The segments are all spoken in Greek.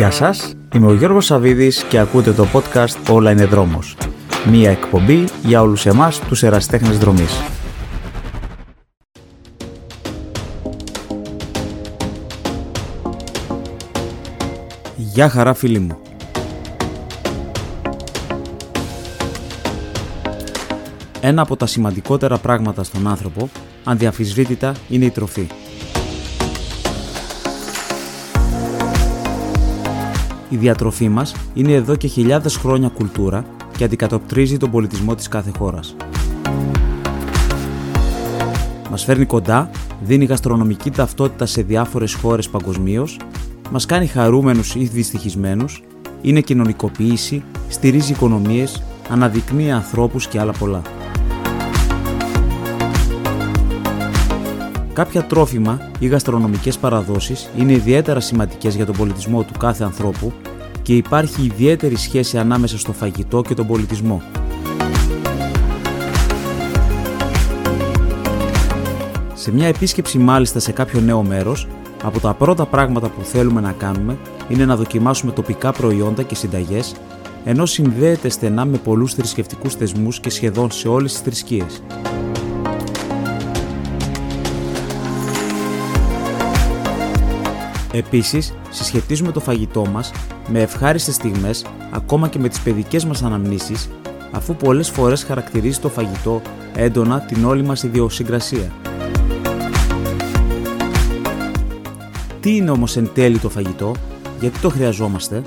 Γεια σας, είμαι ο Γιώργος Σαβίδης και ακούτε το podcast «Όλα είναι δρόμος». Μία εκπομπή για όλους εμάς τους εραστέχνες δρομής. Γεια χαρά φίλοι μου. Ένα από τα σημαντικότερα πράγματα στον άνθρωπο, ανδιαφυσβήτητα, είναι η τροφή. Η διατροφή μας είναι εδώ και χιλιάδες χρόνια κουλτούρα και αντικατοπτρίζει τον πολιτισμό της κάθε χώρας. Μας φέρνει κοντά, δίνει γαστρονομική ταυτότητα σε διάφορες χώρες παγκοσμίως, μας κάνει χαρούμενους ή δυστυχισμένους, είναι κοινωνικοποίηση, στηρίζει οικονομίες, αναδεικνύει ανθρώπους και άλλα πολλά. Κάποια τρόφιμα ή γαστρονομικές παραδόσεις είναι ιδιαίτερα σημαντικές για τον πολιτισμό του κάθε ανθρώπου και υπάρχει ιδιαίτερη σχέση ανάμεσα στο φαγητό και τον πολιτισμό. Σε μια επίσκεψη μάλιστα σε κάποιο νέο μέρος, από τα πρώτα πράγματα που θέλουμε να κάνουμε είναι να δοκιμάσουμε τοπικά προϊόντα και συνταγές, ενώ συνδέεται στενά με πολλούς θρησκευτικούς θεσμούς και σχεδόν σε όλες τις θρησκείες. Επίσης, συσχετίζουμε το φαγητό μας με ευχάριστες στιγμές ακόμα και με τις παιδικές μας αναμνήσεις, αφού πολλές φορές χαρακτηρίζει το φαγητό έντονα την όλη μας ιδιοσυγκρασία. Τι είναι όμως εν τέλει το φαγητό, γιατί το χρειαζόμαστε,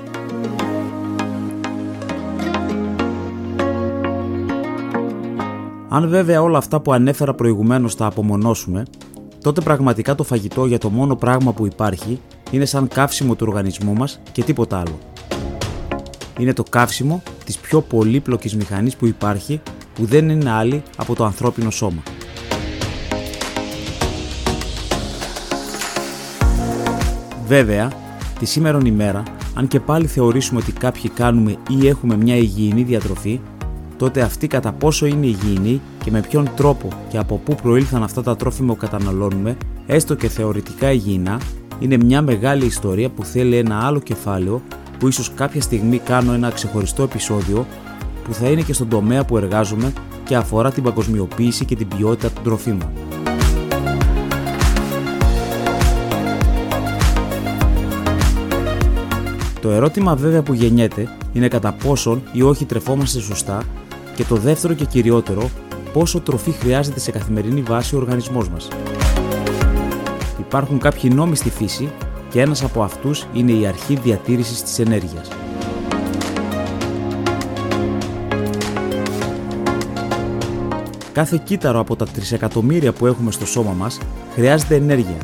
Αν βέβαια όλα αυτά που ανέφερα προηγουμένως τα απομονώσουμε, τότε πραγματικά το φαγητό για το μόνο πράγμα που υπάρχει είναι σαν καύσιμο του οργανισμού μας και τίποτα άλλο. Είναι το καύσιμο της πιο πολύπλοκης μηχανής που υπάρχει που δεν είναι άλλη από το ανθρώπινο σώμα. Βέβαια, τη σήμερα ημέρα, αν και πάλι θεωρήσουμε ότι κάποιοι κάνουμε ή έχουμε μια υγιεινή διατροφή, τότε αυτή κατά πόσο είναι υγιεινή και με ποιον τρόπο και από πού προήλθαν αυτά τα τρόφιμα που καταναλώνουμε, έστω και θεωρητικά υγιεινά, είναι μια μεγάλη ιστορία που θέλει ένα άλλο κεφάλαιο που ίσως κάποια στιγμή κάνω ένα ξεχωριστό επεισόδιο που θα είναι και στον τομέα που εργάζομαι και αφορά την παγκοσμιοποίηση και την ποιότητα των τροφίμων. Το ερώτημα βέβαια που γεννιέται είναι κατά πόσον ή όχι τρεφόμαστε σωστά και το δεύτερο και κυριότερο, πόσο τροφή χρειάζεται σε καθημερινή βάση ο οργανισμός μας. Υπάρχουν κάποιοι νόμοι στη φύση και ένας από αυτούς είναι η αρχή διατήρησης της ενέργειας. Κάθε κύτταρο από τα τρισεκατομμύρια που έχουμε στο σώμα μας χρειάζεται ενέργεια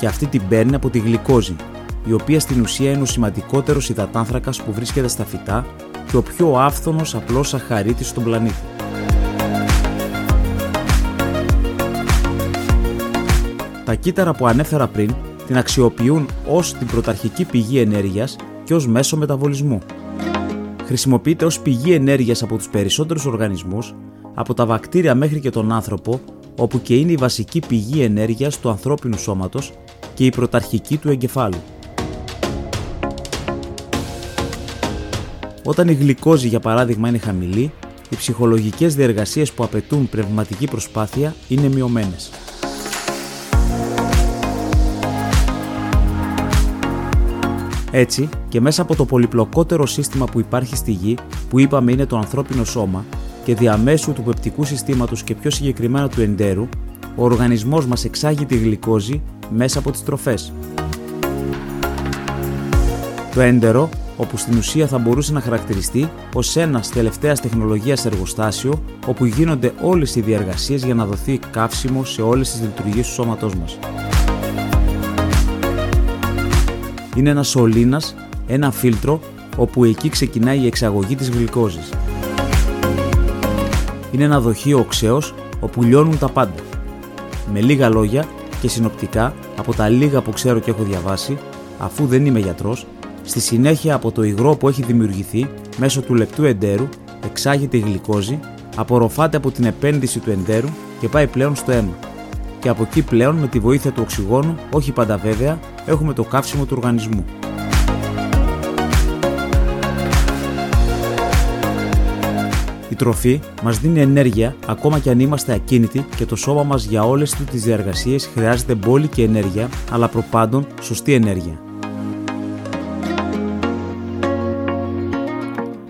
και αυτή την παίρνει από τη γλυκόζη, η οποία στην ουσία είναι ο σημαντικότερος υδατάνθρακας που βρίσκεται στα φυτά και ο πιο άφθονος απλός σαχαρίτης στον πλανήτη. Τα κύτταρα που ανέφερα πριν την αξιοποιούν ως την πρωταρχική πηγή ενέργειας και ως μέσο μεταβολισμού. Χρησιμοποιείται ως πηγή ενέργειας από τους περισσότερους οργανισμούς, από τα βακτήρια μέχρι και τον άνθρωπο, όπου και είναι η βασική πηγή ενέργειας του ανθρώπινου σώματος και η πρωταρχική του εγκεφάλου. Όταν η γλυκόζη για παράδειγμα είναι χαμηλή, οι ψυχολογικές διεργασίες που απαιτούν πνευματική προσπάθεια είναι μειωμένες. Έτσι, και μέσα από το πολυπλοκότερο σύστημα που υπάρχει στη γη, που είπαμε είναι το ανθρώπινο σώμα, και διαμέσου του πεπτικού συστήματος και πιο συγκεκριμένα του εντέρου, ο οργανισμός μας εξάγει τη γλυκόζη μέσα από τις τροφές. Το έντερο, όπου στην ουσία θα μπορούσε να χαρακτηριστεί ως ένας τελευταίας τεχνολογίας εργοστάσιο, όπου γίνονται όλες οι διαργασίες για να δοθεί καύσιμο σε όλες τις λειτουργίες του σώματός μας είναι ένας σωλήνας, ένα φίλτρο, όπου εκεί ξεκινάει η εξαγωγή της γλυκόζης. Είναι ένα δοχείο οξέως, όπου λιώνουν τα πάντα. Με λίγα λόγια και συνοπτικά, από τα λίγα που ξέρω και έχω διαβάσει, αφού δεν είμαι γιατρός, Στη συνέχεια από το υγρό που έχει δημιουργηθεί μέσω του λεπτού εντέρου εξάγεται η γλυκόζη, απορροφάται από την επένδυση του εντέρου και πάει πλέον στο αίμα. Και από εκεί πλέον με τη βοήθεια του οξυγόνου, όχι πάντα βέβαια, έχουμε το καύσιμο του οργανισμού. Η τροφή μας δίνει ενέργεια ακόμα και αν είμαστε ακίνητοι και το σώμα μας για όλες τις διαργασίες χρειάζεται μπόλικη ενέργεια, αλλά προπάντων σωστή ενέργεια.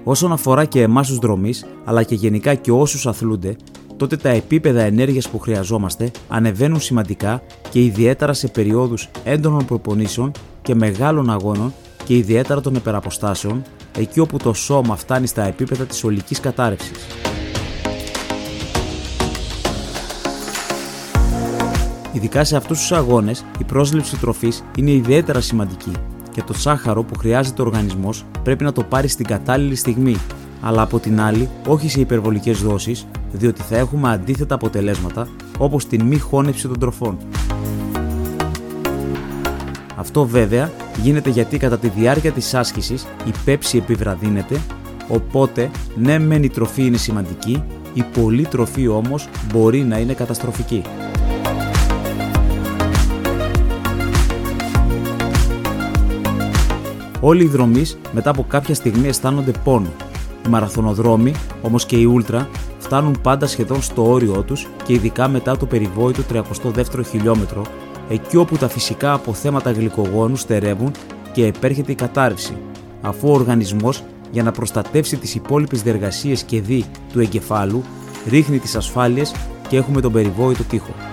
Όσον αφορά και εμάς τους δρομή, αλλά και γενικά και όσους αθλούνται, τότε τα επίπεδα ενέργειας που χρειαζόμαστε ανεβαίνουν σημαντικά και ιδιαίτερα σε περιόδους έντονων προπονήσεων και μεγάλων αγώνων και ιδιαίτερα των επεραποστάσεων, εκεί όπου το σώμα φτάνει στα επίπεδα της ολικής κατάρρευσης. Ειδικά σε αυτούς τους αγώνες, η πρόσληψη τροφής είναι ιδιαίτερα σημαντική και το σάχαρο που χρειάζεται ο οργανισμός πρέπει να το πάρει στην κατάλληλη στιγμή, αλλά από την άλλη όχι σε υπερβολικές δόσεις, διότι θα έχουμε αντίθετα αποτελέσματα όπως την μη χώνευση των τροφών. Αυτό βέβαια γίνεται γιατί κατά τη διάρκεια της άσκησης η πέψη επιβραδύνεται, οπότε ναι μεν η τροφή είναι σημαντική, η πολλή τροφή όμως μπορεί να είναι καταστροφική. Όλοι οι δρομείς μετά από κάποια στιγμή αισθάνονται πόνο. Οι μαραθωνοδρόμοι, όμως και οι ούλτρα, φτάνουν πάντα σχεδόν στο όριό τους και ειδικά μετά το περιβόητο 32ο χιλιόμετρο εκεί όπου τα φυσικά αποθέματα γλυκογόνου στερεύουν και επέρχεται η κατάρρευση, αφού ο οργανισμός για να προστατεύσει τις υπόλοιπες διεργασίες και δι του εγκεφάλου ρίχνει τις ασφάλειες και έχουμε τον περιβόητο τοίχο.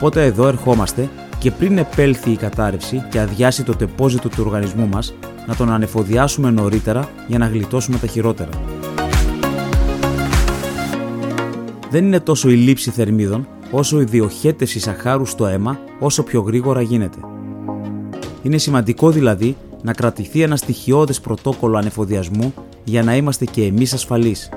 Οπότε εδώ ερχόμαστε και πριν επέλθει η κατάρρευση και αδειάσει το τεπόζιτο του οργανισμού μας, να τον ανεφοδιάσουμε νωρίτερα για να γλιτώσουμε τα χειρότερα. δεν είναι τόσο η λήψη θερμίδων, όσο η διοχέτευση σαχάρου στο αίμα όσο πιο γρήγορα γίνεται. Είναι σημαντικό δηλαδή να κρατηθεί ένα στοιχειώδες πρωτόκολλο ανεφοδιασμού για να είμαστε και εμείς ασφαλείς.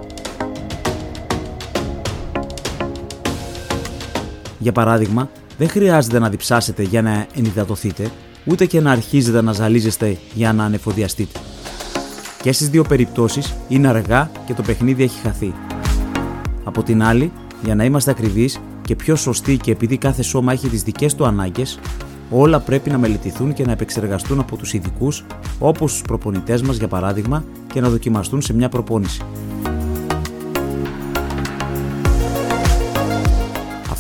Για παράδειγμα, δεν χρειάζεται να διψάσετε για να ενυδατωθείτε, ούτε και να αρχίζετε να ζαλίζεστε για να ανεφοδιαστείτε. Και στις δύο περιπτώσεις είναι αργά και το παιχνίδι έχει χαθεί. Από την άλλη, για να είμαστε ακριβείς και πιο σωστοί και επειδή κάθε σώμα έχει τις δικές του ανάγκες, όλα πρέπει να μελετηθούν και να επεξεργαστούν από τους ειδικούς, όπως τους προπονητές μας για παράδειγμα, και να δοκιμαστούν σε μια προπόνηση.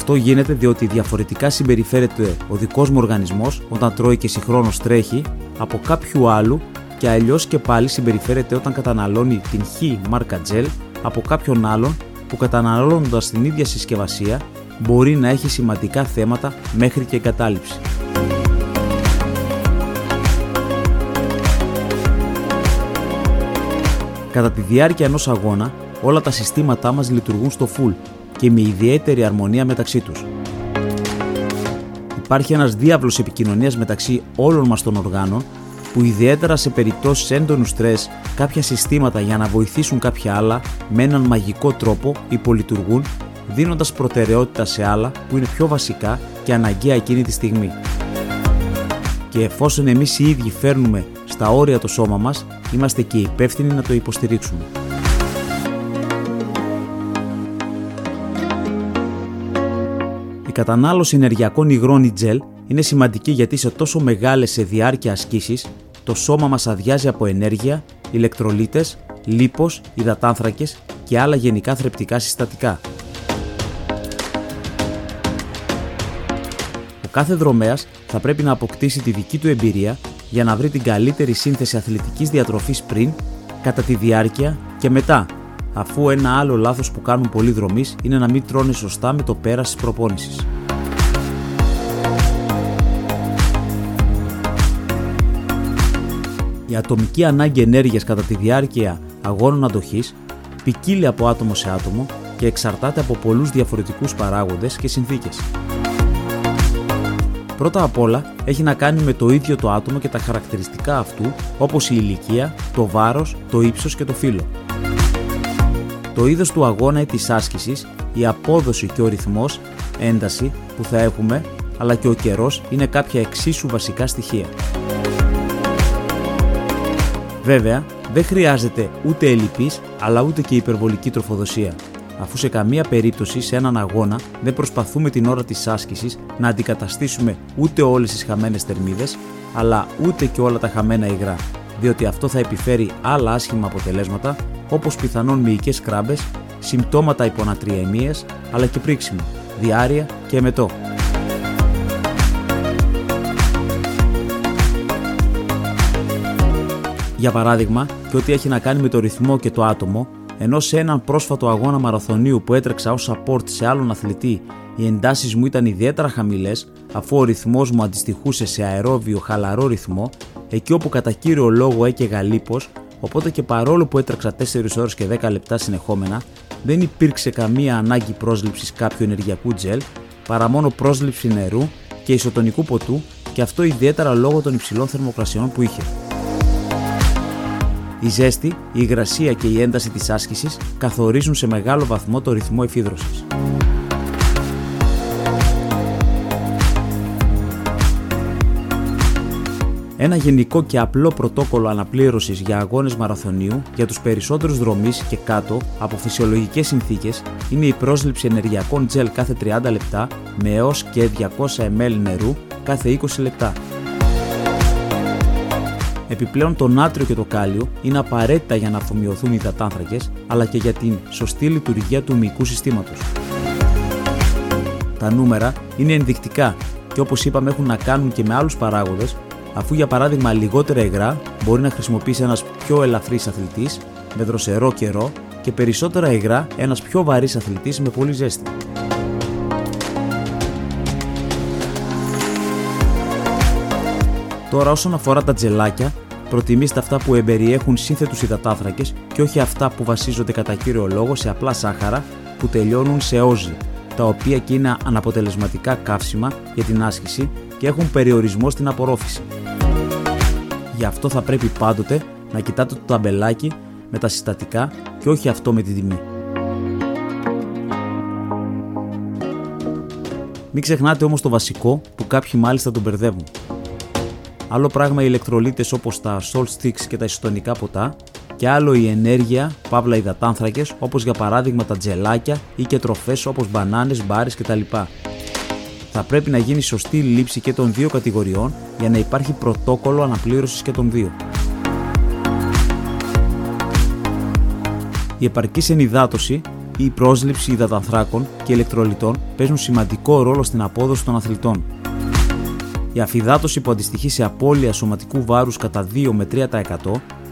Αυτό γίνεται διότι διαφορετικά συμπεριφέρεται ο δικός μου οργανισμός όταν τρώει και συγχρόνως τρέχει από κάποιου άλλου και αλλιώς και πάλι συμπεριφέρεται όταν καταναλώνει την χ μάρκα gel από κάποιον άλλον που καταναλώνοντας την ίδια συσκευασία μπορεί να έχει σημαντικά θέματα μέχρι και εγκατάλειψη. Κατά τη διάρκεια ενός αγώνα, όλα τα συστήματά μας λειτουργούν στο full και με ιδιαίτερη αρμονία μεταξύ τους. Υπάρχει ένας διάβλος επικοινωνίας μεταξύ όλων μας των οργάνων που ιδιαίτερα σε περιπτώσεις έντονου στρες κάποια συστήματα για να βοηθήσουν κάποια άλλα με έναν μαγικό τρόπο υπολειτουργούν δίνοντας προτεραιότητα σε άλλα που είναι πιο βασικά και αναγκαία εκείνη τη στιγμή. Και εφόσον εμείς οι ίδιοι φέρνουμε στα όρια το σώμα μας, είμαστε και υπεύθυνοι να το υποστηρίξουμε. Κατανάλωση ενεργειακών υγρών gel είναι σημαντική γιατί σε τόσο μεγάλες σε διάρκεια ασκήσεις το σώμα μας αδειάζει από ενέργεια, ηλεκτρολίτες, λίπος, υδατάνθρακες και άλλα γενικά θρεπτικά συστατικά. Ο κάθε δρομέας θα πρέπει να αποκτήσει τη δική του εμπειρία για να βρει την καλύτερη σύνθεση αθλητικής διατροφής πριν, κατά τη διάρκεια και μετά, αφού ένα άλλο λάθος που κάνουν πολλοί δρομείς είναι να μην τρώνε σωστά με το πέρας της προπόνησης. Η ατομική ανάγκη ενέργειας κατά τη διάρκεια αγώνων αντοχής ποικίλει από άτομο σε άτομο και εξαρτάται από πολλούς διαφορετικούς παράγοντες και συνθήκες. Πρώτα απ' όλα έχει να κάνει με το ίδιο το άτομο και τα χαρακτηριστικά αυτού όπως η ηλικία, το βάρος, το ύψος και το φύλλο. Το είδος του αγώνα ή της άσκησης, η απόδοση και ο ρυθμός, ένταση που θα έχουμε, αλλά και ο καιρός είναι κάποια εξίσου βασικά στοιχεία. Βέβαια, δεν χρειάζεται ούτε ελλειπής αλλά ούτε και υπερβολική τροφοδοσία. αφού σε καμία περίπτωση σε έναν αγώνα δεν προσπαθούμε την ώρα της άσκησης να αντικαταστήσουμε ούτε όλες τις χαμένες θερμίδες, αλλά ούτε και όλα τα χαμένα υγρά, διότι αυτό θα επιφέρει άλλα άσχημα αποτελέσματα όπως πιθανόν μυϊκές κράμπες, συμπτώματα υπονατριαιμίας αλλά και πρίξιμο, διάρρεια και εμετό. Για παράδειγμα, και ό,τι έχει να κάνει με το ρυθμό και το άτομο, ενώ σε έναν πρόσφατο αγώνα μαραθωνίου που έτρεξα ως support σε άλλον αθλητή, οι εντάσεις μου ήταν ιδιαίτερα χαμηλές, αφού ο ρυθμός μου αντιστοιχούσε σε αερόβιο χαλαρό ρυθμό, εκεί όπου κατά κύριο λόγο έκαιγα λίπος, οπότε και παρόλο που έτρεξα 4 ώρες και 10 λεπτά συνεχόμενα, δεν υπήρξε καμία ανάγκη πρόσληψης κάποιου ενεργειακού τζελ, παρά μόνο πρόσληψη νερού και ισοτονικού ποτού και αυτό ιδιαίτερα λόγω των υψηλών θερμοκρασιών που είχε. Η ζέστη, η υγρασία και η ένταση της άσκησης καθορίζουν σε μεγάλο βαθμό το ρυθμό εφίδρωσης. Ένα γενικό και απλό πρωτόκολλο αναπλήρωσης για αγώνες μαραθωνίου για τους περισσότερους δρομείς και κάτω από φυσιολογικές συνθήκες είναι η πρόσληψη ενεργειακών τζελ κάθε 30 λεπτά με έως και 200 ml νερού κάθε 20 λεπτά. Επιπλέον το νάτριο και το κάλιο είναι απαραίτητα για να αφομοιωθούν οι υδατάνθρακες αλλά και για την σωστή λειτουργία του μυϊκού συστήματος. Τα νούμερα είναι ενδεικτικά και όπως είπαμε έχουν να κάνουν και με άλλους παράγοντες, αφού για παράδειγμα λιγότερα υγρά μπορεί να χρησιμοποιήσει ένας πιο ελαφρύς αθλητής με δροσερό καιρό και περισσότερα υγρά ένας πιο βαρύς αθλητής με πολύ ζέστη. Τώρα όσον αφορά τα τζελάκια, προτιμήστε αυτά που εμπεριέχουν σύνθετους υδατάθρακες και όχι αυτά που βασίζονται κατά κύριο λόγο σε απλά σάχαρα που τελειώνουν σε όζη, τα οποία και είναι αναποτελεσματικά καύσιμα για την άσκηση και έχουν περιορισμό στην απορρόφηση. Γι' αυτό θα πρέπει πάντοτε να κοιτάτε το ταμπελάκι με τα συστατικά και όχι αυτό με τη τιμή. Μην ξεχνάτε όμως το βασικό που κάποιοι μάλιστα τον μπερδεύουν. Άλλο πράγμα οι ηλεκτρολίτες όπως τα salt sticks και τα ισοτονικά ποτά και άλλο η ενέργεια, παύλα υδατάνθρακες όπως για παράδειγμα τα τζελάκια ή και τροφές όπως μπανάνες, μπάρες κτλ. Θα πρέπει να γίνει σωστή λήψη και των δύο κατηγοριών για να υπάρχει πρωτόκολλο αναπλήρωσης και των δύο. Η επαρκής ενυδάτωση ή η πρόσληψη υδατανθράκων και ηλεκτρολιτών παίζουν σημαντικό ρόλο στην απόδοση των αθλητών. Η αφυδάτωση που αντιστοιχεί σε απώλεια σωματικού βάρους κατά 2 με 3%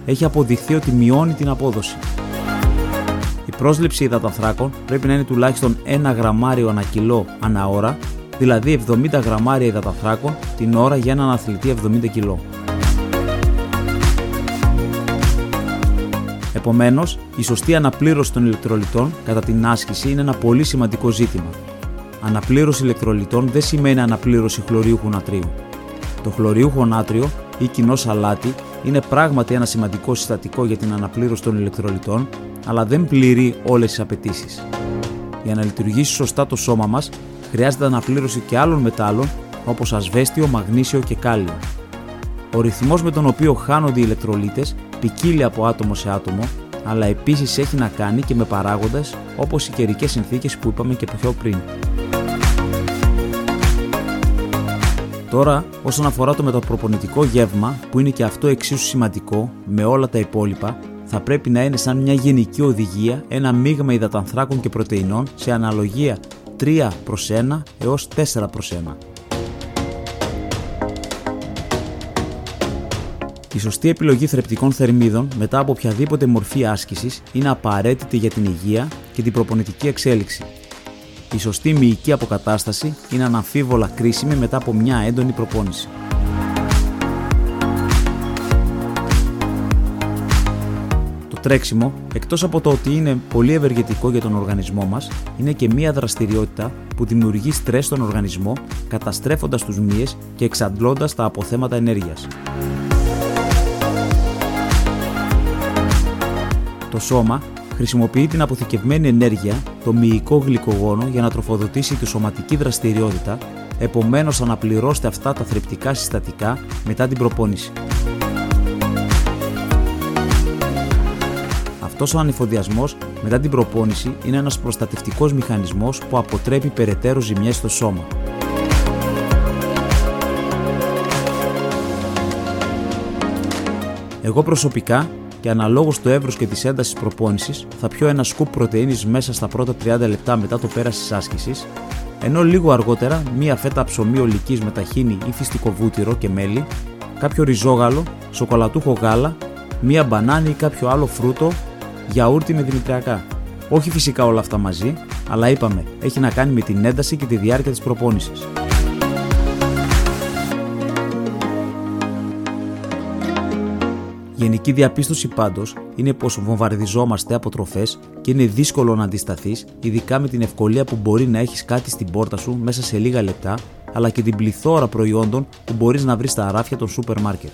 έχει αποδειχθεί ότι μειώνει την απόδοση. Η πρόσληψη υδατανθράκων πρέπει να είναι τουλάχιστον 1 γραμμάριο ανά κιλό ανά ώρα, δηλαδή 70 γραμμάρια υδατανθράκων την ώρα για έναν αθλητή 70 κιλό. Επομένως, η σωστή αναπλήρωση των ηλεκτρολιτών κατά την άσκηση είναι ένα πολύ σημαντικό ζήτημα Αναπλήρωση ηλεκτρολιτών δεν σημαίνει αναπλήρωση χλωριούχου νατρίου. Το χλωριούχο νάτριο ή κοινό αλάτι είναι πράγματι ένα σημαντικό συστατικό για την αναπλήρωση των ηλεκτρολιτών, αλλά δεν πληρεί όλες τις απαιτήσεις. Για να λειτουργήσει σωστά το σώμα μας, χρειάζεται αναπλήρωση και άλλων μετάλλων όπως ασβέστιο, μαγνήσιο και κάλιο. Ο ρυθμός με τον οποίο χάνονται οι ηλεκτρολίτες ποικίλει από άτομο σε άτομο, αλλά επίσης έχει να κάνει και με παράγοντες όπως οι καιρικές συνθήκες που είπαμε και πιο πριν. Τώρα, όσον αφορά το μεταπροπονητικό γεύμα, που είναι και αυτό εξίσου σημαντικό με όλα τα υπόλοιπα, θα πρέπει να είναι σαν μια γενική οδηγία ένα μείγμα υδατανθράκων και πρωτεϊνών σε αναλογία 3 προς 1 έως 4 προς 1. Η σωστή επιλογή θρεπτικών θερμίδων μετά από οποιαδήποτε μορφή άσκησης είναι απαραίτητη για την υγεία και την προπονητική εξέλιξη η σωστή μυϊκή αποκατάσταση είναι αναμφίβολα κρίσιμη μετά από μια έντονη προπόνηση. Τρέξιμο, εκτός από το ότι είναι πολύ ευεργετικό για τον οργανισμό μας, είναι και μια δραστηριότητα που δημιουργεί στρες στον οργανισμό, καταστρέφοντας τους μύες και εξαντλώντας τα αποθέματα ενέργειας. Το σώμα χρησιμοποιεί την αποθηκευμένη ενέργεια, το μυϊκό γλυκογόνο, για να τροφοδοτήσει τη σωματική δραστηριότητα, επομένως αναπληρώστε αυτά τα θρεπτικά συστατικά μετά την προπόνηση. Αυτός Αυτό ο ανεφοδιασμό μετά την προπόνηση είναι ένας προστατευτικός μηχανισμός που αποτρέπει περαιτέρω ζημιές στο σώμα. Εγώ προσωπικά και αναλόγως το εύρος και της έντασης προπόνησης θα πιω ένα σκουπ πρωτενη μέσα στα πρώτα 30 λεπτά μετά το πέρας της άσκησης, ενώ λίγο αργότερα μία φέτα ψωμί ολικής με ταχίνι ή φυστικό βούτυρο και μέλι, κάποιο ριζόγαλο, σοκολατούχο γάλα, μία μπανάνη ή κάποιο άλλο φρούτο, γιαούρτι με δημητριακά. Όχι φυσικά όλα αυτά μαζί, αλλά είπαμε, έχει να κάνει με την ένταση και τη διάρκεια της προπόνησης. Γενική διαπίστωση πάντως είναι πως βομβαρδιζόμαστε από τροφές και είναι δύσκολο να αντισταθείς, ειδικά με την ευκολία που μπορεί να έχεις κάτι στην πόρτα σου μέσα σε λίγα λεπτά, αλλά και την πληθώρα προϊόντων που μπορείς να βρεις στα αράφια των σούπερ μάρκετ.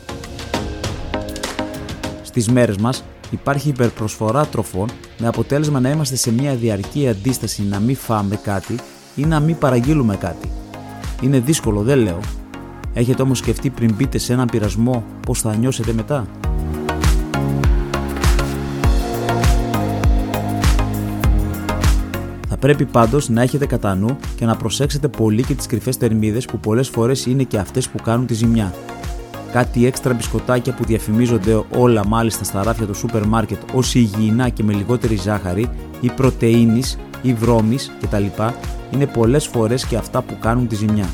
Στις μέρες μας υπάρχει υπερπροσφορά τροφών με αποτέλεσμα να είμαστε σε μια διαρκή αντίσταση να μην φάμε κάτι ή να μην παραγγείλουμε κάτι. Είναι δύσκολο, δεν λέω. Έχετε όμως σκεφτεί πριν μπείτε σε έναν πειρασμό πώς θα νιώσετε μετά; Θα πρέπει πάντως να έχετε κατά νου και να προσέξετε πολύ και τις κρυφές τερμίδες που πολλές φορές είναι και αυτές που κάνουν τη ζημιά. Κάτι έξτρα μπισκοτάκια που διαφημίζονται όλα μάλιστα στα ράφια του σούπερ μάρκετ ως υγιεινά και με λιγότερη ζάχαρη ή πρωτεΐνης ή βρώμης κτλ. είναι πολλές φορές και αυτά που κάνουν τη ζημιά.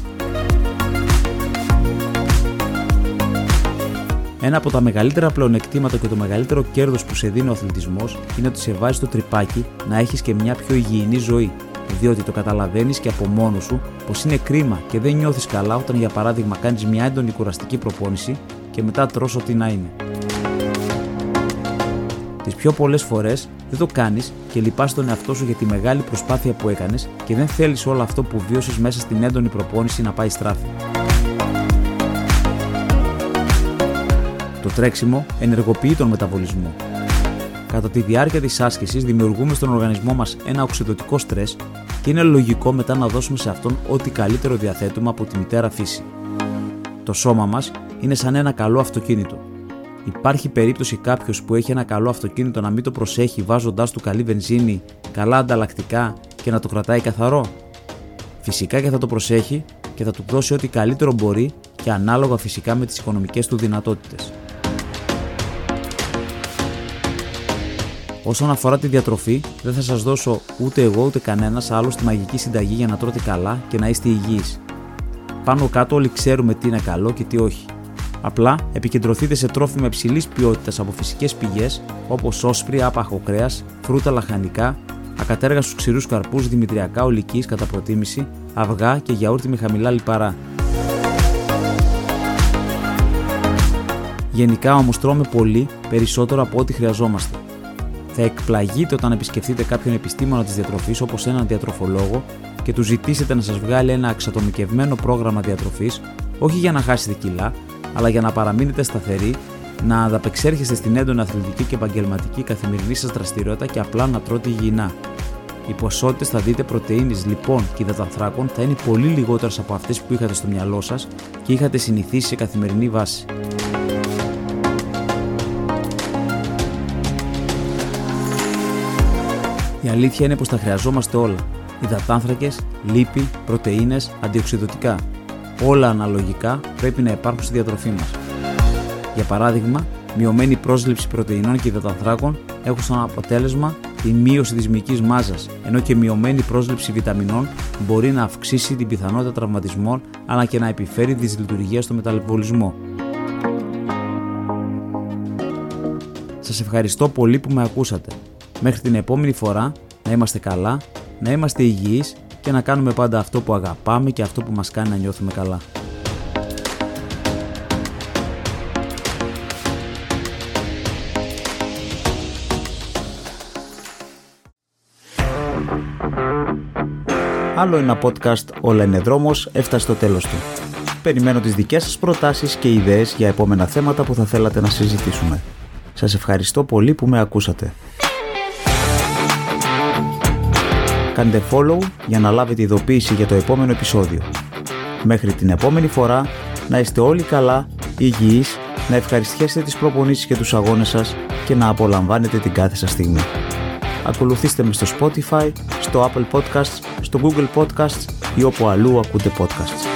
Ένα από τα μεγαλύτερα πλεονεκτήματα και το μεγαλύτερο κέρδος που σε δίνει ο αθλητισμός είναι ότι σε βάζει το τρυπάκι να έχεις και μια πιο υγιεινή ζωή. Διότι το καταλαβαίνεις και από μόνο σου πως είναι κρίμα και δεν νιώθεις καλά όταν για παράδειγμα κάνεις μια έντονη κουραστική προπόνηση και μετά τρως ό,τι να είναι. Τις πιο πολλές φορές δεν το κάνεις και λυπάσαι τον εαυτό σου για τη μεγάλη προσπάθεια που έκανες και δεν θέλεις όλο αυτό που βίωσε μέσα στην έντονη προπόνηση να πάει στράφη. Το τρέξιμο ενεργοποιεί τον μεταβολισμό. Κατά τη διάρκεια της άσκησης, δημιουργούμε στον οργανισμό μας ένα οξυδοτικό στρες και είναι λογικό μετά να δώσουμε σε αυτόν ό,τι καλύτερο διαθέτουμε από τη μητέρα φύση. Το σώμα μας είναι σαν ένα καλό αυτοκίνητο. Υπάρχει περίπτωση κάποιος που έχει ένα καλό αυτοκίνητο να μην το προσέχει βάζοντάς του καλή βενζίνη, καλά ανταλλακτικά και να το κρατάει καθαρό; Φυσικά και θα το προσέχει και θα του δώσει ό,τι καλύτερο μπορεί και ανάλογα φυσικά με τις οικονομικές του δυνατότητες. Όσον αφορά τη διατροφή, δεν θα σας δώσω ούτε εγώ ούτε κανένας άλλο τη μαγική συνταγή για να τρώτε καλά και να είστε υγιείς. Πάνω κάτω όλοι ξέρουμε τι είναι καλό και τι όχι. Απλά επικεντρωθείτε σε τρόφιμα υψηλής ποιότητας από φυσικές πηγές όπως όσπρι, άπαχο κρέας, φρούτα λαχανικά, ακατέργαστου ξηρούς καρπούς, δημητριακά ολικής κατά προτίμηση, αυγά και γιαούρτι με χαμηλά λιπαρά. Γενικά όμως τρώμε πολύ περισσότερο από ό,τι χρειαζόμαστε. Θα εκπλαγείτε όταν επισκεφτείτε κάποιον επιστήμονα της διατροφής όπως έναν διατροφολόγο και του ζητήσετε να σας βγάλει ένα εξατομικευμένο πρόγραμμα διατροφής, όχι για να χάσετε κιλά, αλλά για να παραμείνετε σταθεροί, να ανταπεξέρχεστε στην έντονη αθλητική και επαγγελματική καθημερινή σας δραστηριότητα και απλά να τρώτε υγιεινά. Οι ποσότητες θα δείτε πρωτενη, λοιπόν και υδατανθράκων θα είναι πολύ λιγότερες από αυτές που είχατε στο μυαλό σας και είχατε συνηθίσει σε καθημερινή βάση. Αλήθεια είναι πως τα χρειαζόμαστε όλα. Υδατάνθρακες, λίπη, πρωτενε, αντιοξυδοτικά. Όλα αναλογικά πρέπει να υπάρχουν στη διατροφή μας. Για παράδειγμα, μειωμένη πρόσληψη πρωτεϊνών και υδατανθράκων έχουν σαν αποτέλεσμα τη μείωση της μυϊκής μάζας, ενώ και μειωμένη πρόσληψη βιταμινών μπορεί να αυξήσει την πιθανότητα τραυματισμών αλλά και να επιφέρει δυσλειτουργία στο μεταβολισμό. Σας ευχαριστώ πολύ που με ακούσατε. Μέχρι την επόμενη φορά να είμαστε καλά, να είμαστε υγιείς και να κάνουμε πάντα αυτό που αγαπάμε και αυτό που μας κάνει να νιώθουμε καλά. Άλλο ένα podcast «Όλα είναι δρόμος» έφτασε στο τέλος του. Περιμένω τις δικές σας προτάσεις και ιδέες για επόμενα θέματα που θα θέλατε να συζητήσουμε. Σας ευχαριστώ πολύ που με ακούσατε. Κάντε follow για να λάβετε ειδοποίηση για το επόμενο επεισόδιο. Μέχρι την επόμενη φορά να είστε όλοι καλά, υγιείς να ευχαριστιέσετε τις προπονήσεις και τους αγώνες σας και να απολαμβάνετε την κάθε σας στιγμή. Ακολουθήστε με στο Spotify, στο Apple Podcasts, στο Google Podcasts ή όπου αλλού ακούτε podcasts.